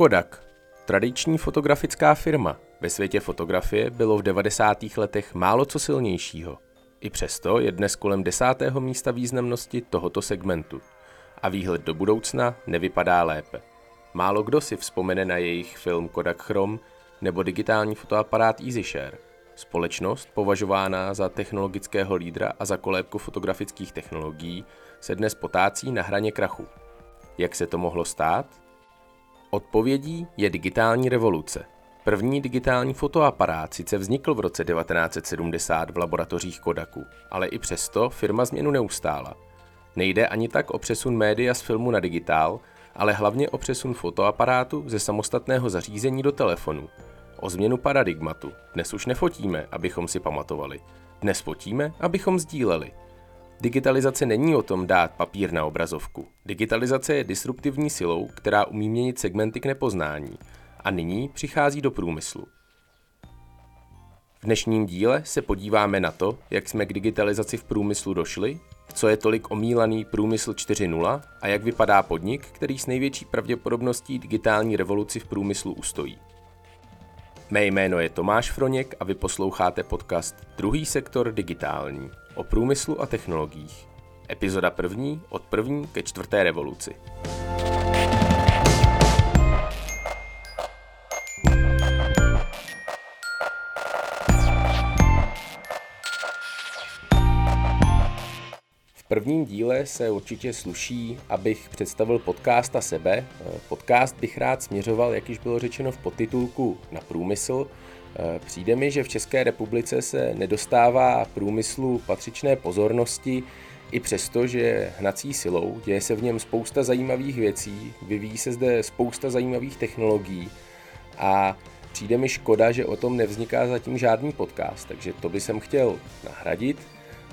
Kodak, tradiční fotografická firma, ve světě fotografie bylo v 90. letech málo co silnějšího. I přesto je dnes kolem desátého místa významnosti tohoto segmentu. A výhled do budoucna nevypadá lépe. Málo kdo si vzpomene na jejich film Kodak Chrome nebo digitální fotoaparát EasyShare. Společnost, považována za technologického lídra a za kolébku fotografických technologií, se dnes potácí na hraně krachu. Jak se to mohlo stát? Odpovědí je digitální revoluce. První digitální fotoaparát sice vznikl v roce 1970 v laboratořích Kodaku, ale i přesto firma změnu neustála. Nejde ani tak o přesun média z filmu na digitál, ale hlavně o přesun fotoaparátu ze samostatného zařízení do telefonu. O změnu paradigmatu. Dnes už nefotíme, abychom si pamatovali. Dnes fotíme, abychom sdíleli. Digitalizace není o tom dát papír na obrazovku. Digitalizace je disruptivní silou, která umí měnit segmenty k nepoznání. A nyní přichází do průmyslu. V dnešním díle se podíváme na to, jak jsme k digitalizaci v průmyslu došli, co je tolik omílaný průmysl 4.0 a jak vypadá podnik, který s největší pravděpodobností digitální revoluci v průmyslu ustojí. Mé jméno je Tomáš Froněk a vy posloucháte podcast Druhý sektor digitální o průmyslu a technologiích. Epizoda první od první ke čtvrté revoluci. Prvním díle se určitě sluší, abych představil podcast a sebe. Podcast bych rád směřoval, jak již bylo řečeno v podtitulku, na průmysl, Eh, přijde mi, že v České republice se nedostává průmyslu patřičné pozornosti, i přesto, že hnací silou, děje se v něm spousta zajímavých věcí, vyvíjí se zde spousta zajímavých technologií a přijde mi škoda, že o tom nevzniká zatím žádný podcast, takže to by jsem chtěl nahradit.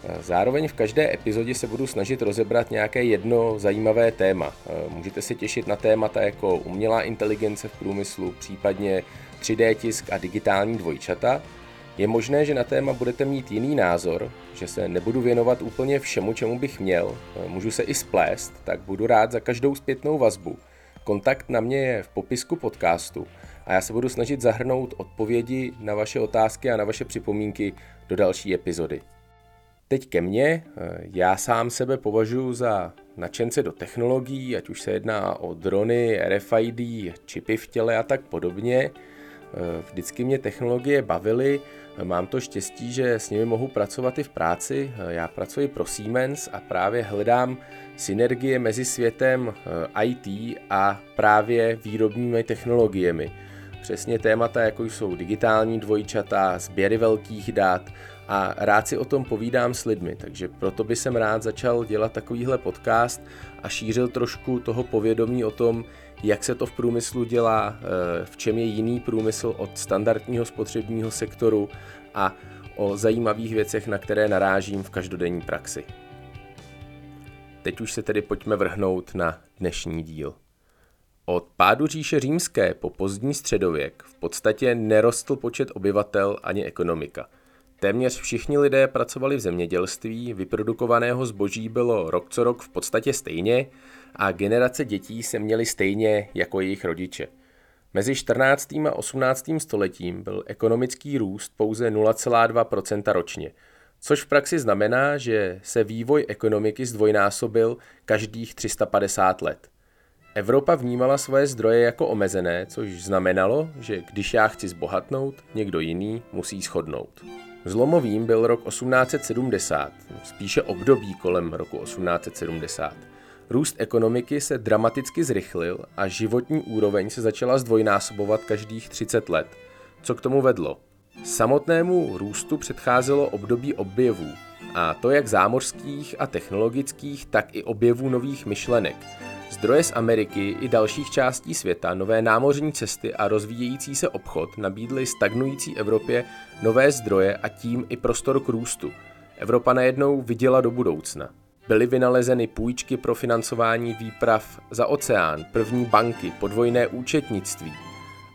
Eh, zároveň v každé epizodě se budu snažit rozebrat nějaké jedno zajímavé téma. Eh, můžete se těšit na témata jako umělá inteligence v průmyslu, případně 3D tisk a digitální dvojčata, je možné, že na téma budete mít jiný názor, že se nebudu věnovat úplně všemu, čemu bych měl, můžu se i splést, tak budu rád za každou zpětnou vazbu. Kontakt na mě je v popisku podcastu a já se budu snažit zahrnout odpovědi na vaše otázky a na vaše připomínky do další epizody. Teď ke mně, já sám sebe považuji za nadšence do technologií, ať už se jedná o drony, RFID, čipy v těle a tak podobně. Eh, vždycky mě technologie bavily, mám to štěstí, že s nimi mohu pracovat i v práci. Eh, já pracuji pro Siemens a právě hledám synergie mezi světem eh, IT a právě výrobními technologiemi. Přesně témata, jako jsou digitální dvojčata, sběry velkých dat a rád si o tom povídám s lidmi, takže proto by jsem rád začal dělat takovýhle podcast a šířil trošku toho povědomí o tom, jak se to v průmyslu dělá, eh, v čem je jiný průmysl od standardního spotřebního sektoru a o zajímavých věcech, na které narážím v každodenní praxi. Teď už se tedy pojďme vrhnout na dnešní díl. Od pádu říše římské po pozdní středověk v podstatě nerostl počet obyvatel ani ekonomika. Téměř všichni lidé pracovali v zemědělství, vyprodukovaného zboží bylo rok co rok v podstatě stejně a generace dětí se měly stejně jako jejich rodiče. Mezi 14. a 18. stoletím byl ekonomický růst pouze 0,2% ročně, což v praxi znamená, že se vývoj ekonomiky zdvojnásobil každých 350 let. Evropa vnímala svoje zdroje jako omezené, což znamenalo, že když já chci zbohatnout, někdo jiný musí schodnout. Zlomovým byl rok 1870, spíše období kolem roku 1870. Růst ekonomiky se dramaticky zrychlil a životní úroveň se začala zdvojnásobovat každých 30 let. Co k tomu vedlo? Samotnému růstu předcházelo období objevů, a to jak zámořských a technologických, tak i objevů nových myšlenek. Zdroje z Ameriky i dalších částí světa, nové námořní cesty a rozvíjející se obchod nabídly stagnující Evropě nové zdroje a tím i prostor k růstu. Evropa najednou viděla do budoucna. Byly vynalezeny půjčky pro financování výprav za oceán, první banky, podvojné účetnictví.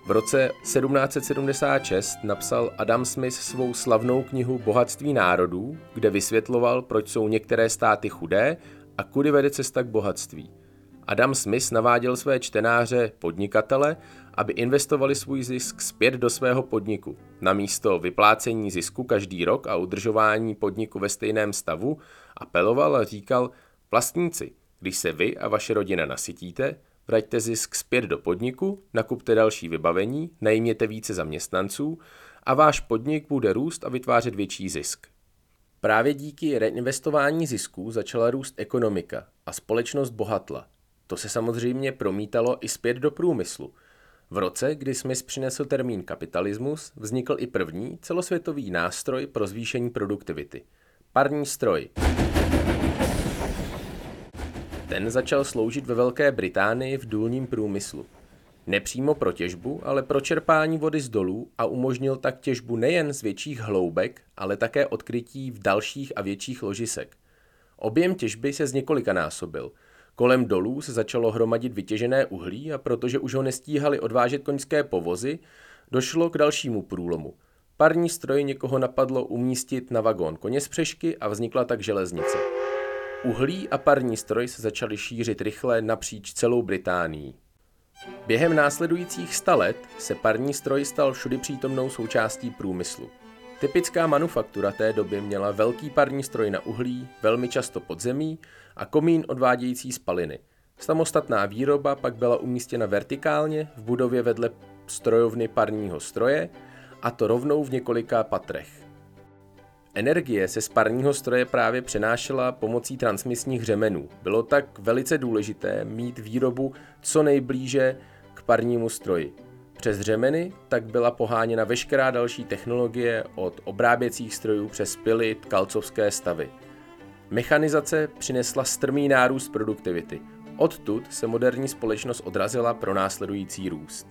V roce 1776 napsal Adam Smith svou slavnou knihu Bohatství národů, kde vysvětloval, proč jsou některé státy chudé a kudy vede cesta k bohatství. Adam Smith naváděl své čtenáře podnikatele aby investovali svůj zisk zpět do svého podniku. Namísto vyplácení zisku každý rok a udržování podniku ve stejném stavu apeloval a říkal, vlastníci, když se vy a vaše rodina nasytíte, vraťte zisk zpět do podniku, nakupte další vybavení, najměte více zaměstnanců a váš podnik bude růst a vytvářet větší zisk. Právě díky reinvestování zisků začala růst ekonomika a společnost bohatla. To se samozřejmě promítalo i zpět do průmyslu. V roce, kdy Smith přinesl termín kapitalismus, vznikl i první celosvětový nástroj pro zvýšení produktivity. Parní stroj. Ten začal sloužit ve Velké Británii v důlním průmyslu. Nepřímo pro těžbu, ale pro čerpání vody z dolů a umožnil tak těžbu nejen z větších hloubek, ale také odkrytí v dalších a větších ložisek. Objem těžby se z několika násobil. Kolem dolů se začalo hromadit vytěžené uhlí a protože už ho nestíhali odvážet koňské povozy, došlo k dalšímu průlomu. Parní stroj někoho napadlo umístit na vagón koně z přešky a vznikla tak železnice. Uhlí a parní stroj se začaly šířit rychle napříč celou Británií. Během následujících sta let se parní stroj stal všudy přítomnou součástí průmyslu. Typická manufaktura té doby měla velký parní stroj na uhlí, velmi často pod zemí a komín odvádějící spaliny. Samostatná výroba pak byla umístěna vertikálně v budově vedle strojovny parního stroje, a to rovnou v několika patrech. Energie se z parního stroje právě přenášela pomocí transmisních řemenů. Bylo tak velice důležité mít výrobu co nejblíže k parnímu stroji. Přes řemeny tak byla poháněna veškerá další technologie od obráběcích strojů přes pily, kalcovské stavy. Mechanizace přinesla strmý nárůst produktivity. Odtud se moderní společnost odrazila pro následující růst.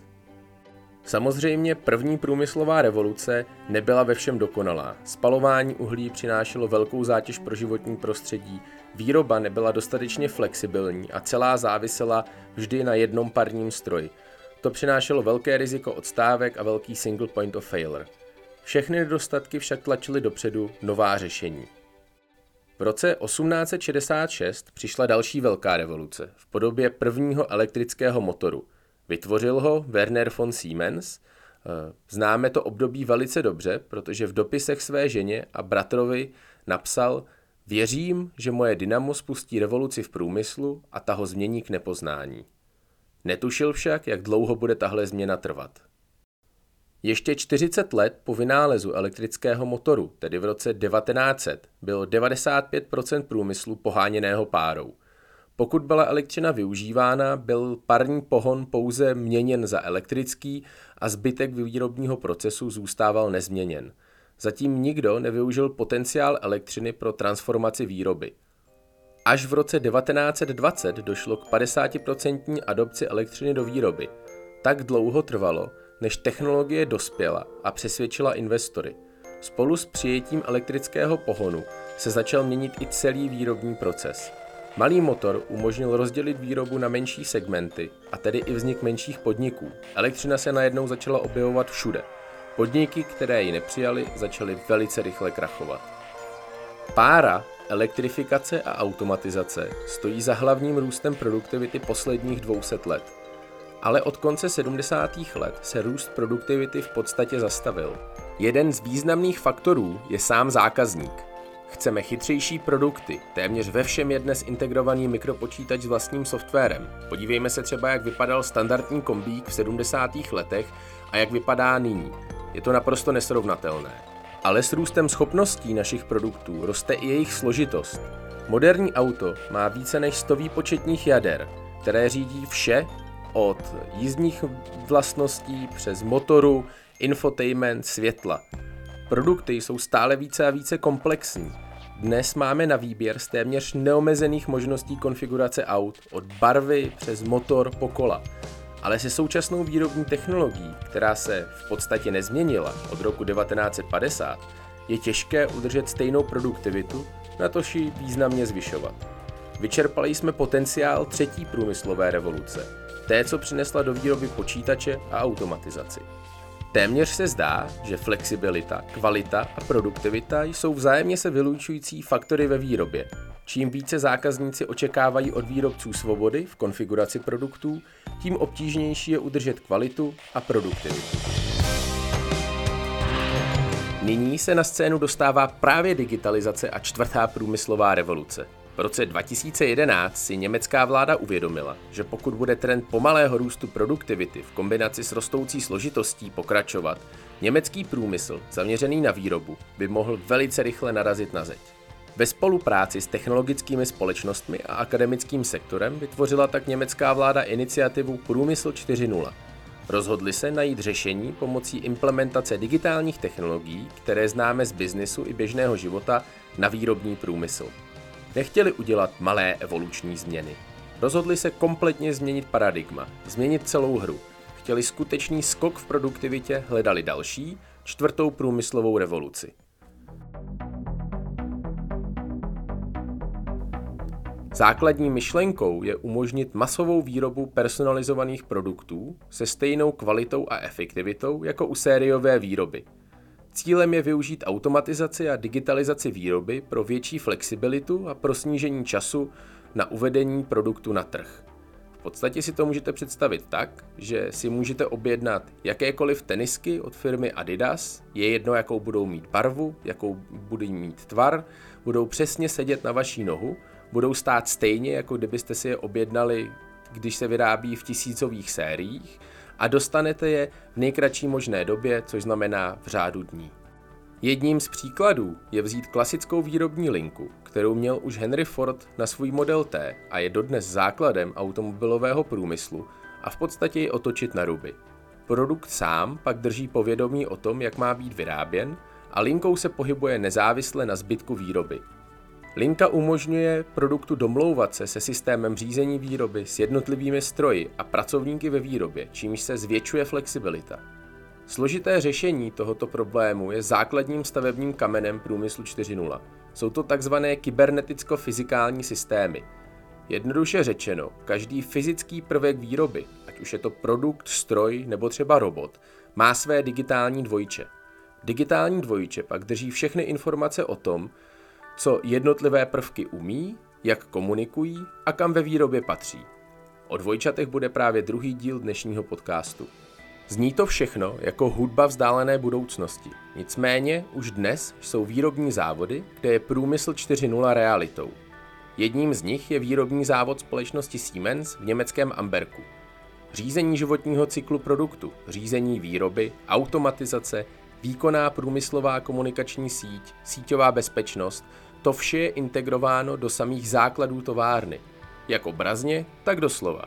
Samozřejmě první průmyslová revoluce nebyla ve všem dokonalá. Spalování uhlí přinášelo velkou zátěž pro životní prostředí, výroba nebyla dostatečně flexibilní a celá závisela vždy na jednom parním stroji. To přinášelo velké riziko odstávek a velký single point of failure. Všechny nedostatky však tlačily dopředu nová řešení. V roce 1866 přišla další velká revoluce v podobě prvního elektrického motoru – Vytvořil ho Werner von Siemens. Eh, známe to období velice dobře, protože v dopisech své ženě a bratrovi napsal Věřím, že moje dynamo spustí revoluci v průmyslu a ta ho změní k nepoznání. Netušil však, jak dlouho bude tahle změna trvat. Ještě 40 let po vynálezu elektrického motoru, tedy v roce 1900, bylo 95% průmyslu poháněného párou. Pokud byla elektřina využívána, byl parní pohon pouze měněn za elektrický a zbytek výrobního procesu zůstával nezměněn. Zatím nikdo nevyužil potenciál elektřiny pro transformaci výroby. Až v roce 1920 došlo k 50% adopci elektřiny do výroby. Tak dlouho trvalo, než technologie dospěla a přesvědčila investory. Spolu s přijetím elektrického pohonu se začal měnit i celý výrobní proces. Malý motor umožnil rozdělit výrobu na menší segmenty a tedy i vznik menších podniků. Elektřina se najednou začala objevovat všude. Podniky, které ji nepřijali, začaly velice rychle krachovat. Pára, elektrifikace a automatizace stojí za hlavním růstem produktivity posledních 200 let. Ale od konce 70. let se růst produktivity v podstatě zastavil. Jeden z významných faktorů je sám zákazník. Chceme chytřejší produkty. Téměř ve všem je dnes integrovaný mikropočítač s vlastním softwarem. Podívejme se třeba, jak vypadal standardní kombík v 70. letech a jak vypadá nyní. Je to naprosto nesrovnatelné. Ale s růstem schopností našich produktů roste i jejich složitost. Moderní auto má více než 100 výpočetních jader, které řídí vše od jízdních vlastností přes motoru, infotainment, světla. Produkty jsou stále více a více komplexní. Dnes máme na výběr z téměř neomezených možností konfigurace aut, od barvy přes motor po kola. Ale se současnou výrobní technologií, která se v podstatě nezměnila od roku 1950, je těžké udržet stejnou produktivitu, natož ji významně zvyšovat. Vyčerpali jsme potenciál třetí průmyslové revoluce, té, co přinesla do výroby počítače a automatizaci. Téměř se zdá, že flexibilita, kvalita a produktivita jsou vzájemně se vylučující faktory ve výrobě. Čím více zákazníci očekávají od výrobců svobody v konfiguraci produktů, tím obtížnější je udržet kvalitu a produktivitu. Nyní se na scénu dostává právě digitalizace a čtvrtá průmyslová revoluce. V roce 2011 si německá vláda uvědomila, že pokud bude trend pomalého růstu produktivity v kombinaci s rostoucí složitostí pokračovat, německý průmysl, zaměřený na výrobu, by mohl velice rychle narazit na zeď. Ve spolupráci s technologickými společnostmi a akademickým sektorem vytvořila tak německá vláda iniciativu Průmysl 4.0. Rozhodli se najít řešení pomocí implementace digitálních technologií, které známe z biznisu i běžného života, na výrobní průmysl. Nechtěli udělat malé evoluční změny. Rozhodli se kompletně změnit paradigma, změnit celou hru. Chtěli skutečný skok v produktivitě, hledali další, čtvrtou průmyslovou revoluci. Základní myšlenkou je umožnit masovou výrobu personalizovaných produktů se stejnou kvalitou a efektivitou jako u sériové výroby. Cílem je využít automatizaci a digitalizaci výroby pro větší flexibilitu a pro snížení času na uvedení produktu na trh. V podstatě si to můžete představit tak, že si můžete objednat jakékoliv tenisky od firmy Adidas, je jedno, jakou budou mít barvu, jakou budou mít tvar, budou přesně sedět na vaší nohu budou stát stejně, jako kdybyste si je objednali, když se vyrábí v tisícových sériích a dostanete je v nejkratší možné době, což znamená v řádu dní. Jedním z příkladů je vzít klasickou výrobní linku, kterou měl už Henry Ford na svůj Model T a je dodnes základem automobilového průmyslu a v podstatě ji otočit na ruby. Produkt sám pak drží povědomí o tom, jak má být vyráběn a linkou se pohybuje nezávisle na zbytku výroby, Linka umožňuje produktu domlouvat se se systémem řízení výroby s jednotlivými stroji a pracovníky ve výrobě, čímž se zvětšuje flexibilita. Složité řešení tohoto problému je základním stavebním kamenem průmyslu 4.0. Jsou to takzvané kyberneticko-fyzikální systémy. Jednoduše řečeno, každý fyzický prvek výroby, ať už je to produkt, stroj nebo třeba robot, má své digitální dvojče. Digitální dvojče pak drží všechny informace o tom, co jednotlivé prvky umí, jak komunikují a kam ve výrobě patří. O dvojčatech bude právě druhý díl dnešního podcastu. Zní to všechno jako hudba vzdálené budoucnosti. Nicméně už dnes jsou výrobní závody, kde je průmysl 4.0 realitou. Jedním z nich je výrobní závod společnosti Siemens v německém Amberku. Řízení životního cyklu produktu, řízení výroby, automatizace, výkonná průmyslová komunikační síť, síťová bezpečnost, to vše je integrováno do samých základů továrny, jak obrazně, tak doslova.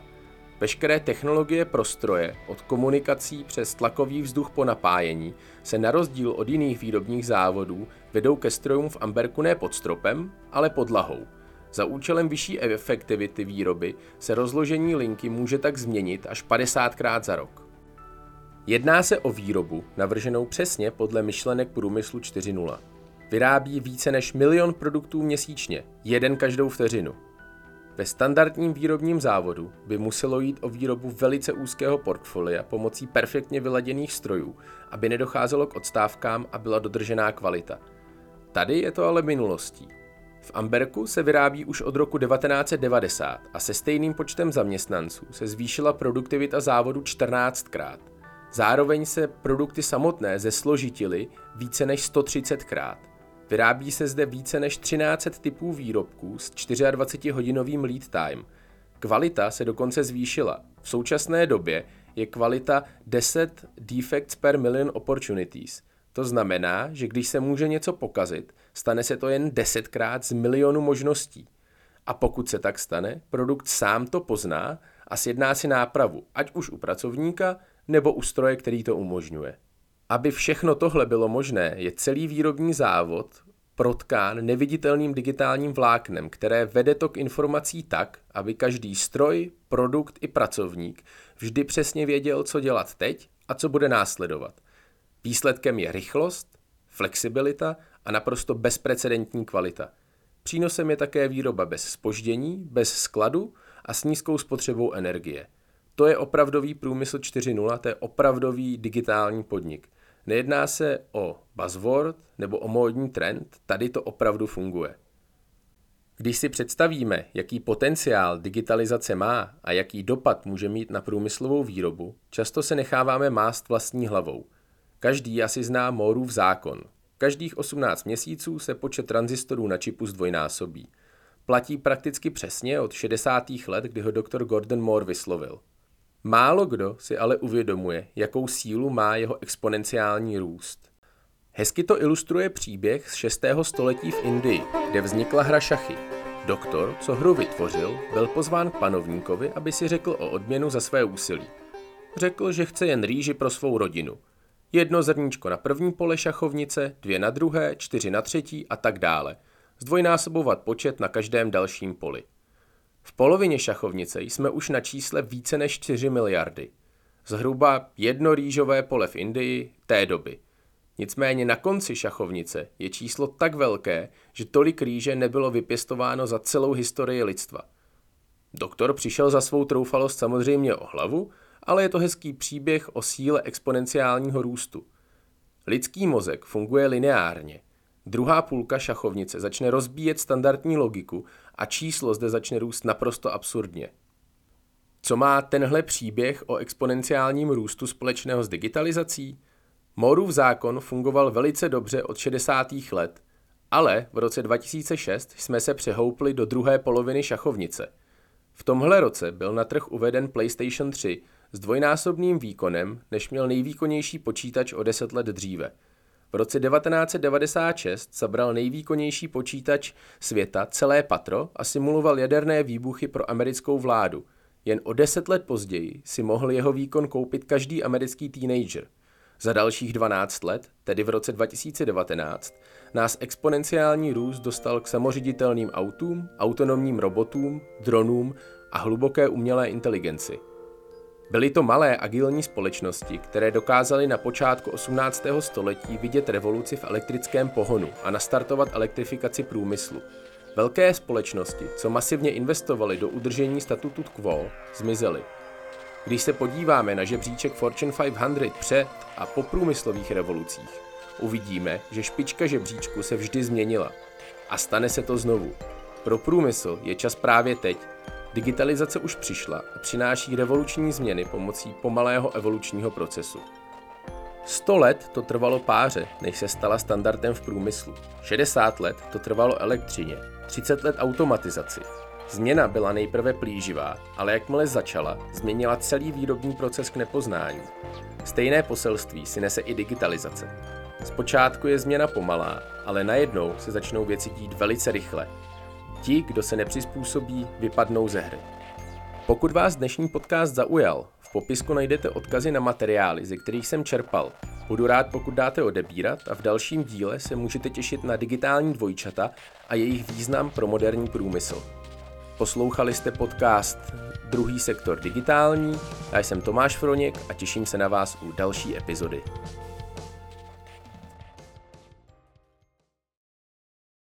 Veškeré technologie prostroje, od komunikací přes tlakový vzduch po napájení, se na rozdíl od jiných výrobních závodů vedou ke strojům v Amberku ne pod stropem, ale pod lahou. Za účelem vyšší efektivity výroby se rozložení linky může tak změnit až 50krát za rok. Jedná se o výrobu navrženou přesně podle myšlenek průmyslu 4.0. Vyrábí více než milion produktů měsíčně, jeden každou vteřinu. Ve standardním výrobním závodu by muselo jít o výrobu velice úzkého portfolia pomocí perfektně vyladěných strojů, aby nedocházelo k odstávkám a byla dodržená kvalita. Tady je to ale minulostí. V Amberku se vyrábí už od roku 1990 a se stejným počtem zaměstnanců se zvýšila produktivita závodu 14krát. Zároveň se produkty samotné zesložitily více než 130krát. Vyrábí se zde více než 13 typů výrobků s 24-hodinovým lead time. Kvalita se dokonce zvýšila. V současné době je kvalita 10 defects per million opportunities. To znamená, že když se může něco pokazit, stane se to jen desetkrát z milionu možností. A pokud se tak stane, produkt sám to pozná a sjedná si nápravu, ať už u pracovníka nebo u stroje, který to umožňuje. Aby všechno tohle bylo možné, je celý výrobní závod protkán neviditelným digitálním vláknem, které vede tok informací tak, aby každý stroj, produkt i pracovník vždy přesně věděl, co dělat teď a co bude následovat. Výsledkem je rychlost, flexibilita a naprosto bezprecedentní kvalita. Přínosem je také výroba bez spoždění, bez skladu a s nízkou spotřebou energie – To je opravdový průmysl 4.0, to je opravdový digitální podnik. Nejedná se o buzzword nebo o módní trend, tady to opravdu funguje. Když si představíme, jaký potenciál digitalizace má a jaký dopad může mít na průmyslovou výrobu, často se necháváme mást vlastní hlavou. Každý asi zná Moorův zákon. Každých 18 měsíců se počet tranzistorů na čipu zdvojnásobí. Platí prakticky přesně od 60. let, kdy ho doktor Gordon Moore vyslovil. Málo kdo si ale uvědomuje, jakou sílu má jeho exponenciální růst. Hezky to ilustruje příběh z 6. století v Indii, kde vznikla hra šachy. Doktor, co hru vytvořil, byl pozván k panovníkovi, aby si řekl o odměnu za své úsilí. Řekl, že chce jen rýži pro svou rodinu. Jedno zrníčko na první pole šachovnice, dvě na druhé, čtyři na třetí a tak dále. Zdvojnásobovat počet na každém dalším poli. V polovině šachovnice jsme už na čísle více než 4 miliardy. Zhruba jedno rýžové pole v Indii té doby. Nicméně na konci šachovnice je číslo tak velké, že tolik rýže nebylo vypěstováno za celou historii lidstva. Doktor přišel za svou troufalost samozřejmě o hlavu, ale je to hezký příběh o síle exponenciálního růstu. Lidský mozek funguje lineárně. Druhá půlka šachovnice začne rozbíjet standardní logiku a číslo zde začne růst naprosto absurdně. Co má tenhle příběh o exponenciálním růstu společného s digitalizací? Moorův zákon fungoval velice dobře od 60. let, ale v roce 2006 jsme se přehoupli do druhé poloviny šachovnice. V tomhle roce byl na trh uveden PlayStation 3 s dvojnásobným výkonem, než měl nejvýkonnější počítač o 10 let dříve. V roce 1996 zabral nejvýkonnější počítač světa celé patro a simuloval jaderné výbuchy pro americkou vládu. Jen o 10 let později si mohl jeho výkon koupit každý americký teenager – za dalších 12 let, tedy v roce 2019, nás exponenciální růst dostal k samoředitelným autům, autonomním robotům, dronům a hluboké umělé inteligenci. Byly to malé agilní společnosti, které dokázaly na počátku 18. století vidět revoluci v elektrickém pohonu a nastartovat elektrifikaci průmyslu. Velké společnosti, co masivně investovaly do udržení statutu quo, zmizely. Když se podíváme na žebříček Fortune 500 před a po průmyslových revolucích, uvidíme, že špička žebříčku se vždy změnila. A stane se to znovu. Pro průmysl je čas právě teď. Digitalizace už přišla a přináší revoluční změny pomocí pomalého evolučního procesu. 100 let to trvalo páře, než se stala standardem v průmyslu. 60 let to trvalo elektřině, 30 let automatizaci, Změna byla nejprve plíživá, ale jakmile začala, změnila celý výrobní proces k nepoznání. Stejné poselství si nese i digitalizace. Zpočátku je změna pomalá, ale najednou se začnou věci dít velice rychle. Ti, kdo se nepřizpůsobí, vypadnou ze hry. Pokud vás dnešní podcast zaujal, v popisku najdete odkazy na materiály, ze kterých jsem čerpal. Budu rád, pokud dáte odebírat a v dalším díle se můžete těšit na digitální dvojčata a jejich význam pro moderní průmysl. Poslouchali jste podcast Druhý sektor digitální, já jsem Tomáš Froněk a těším se na vás u další epizody.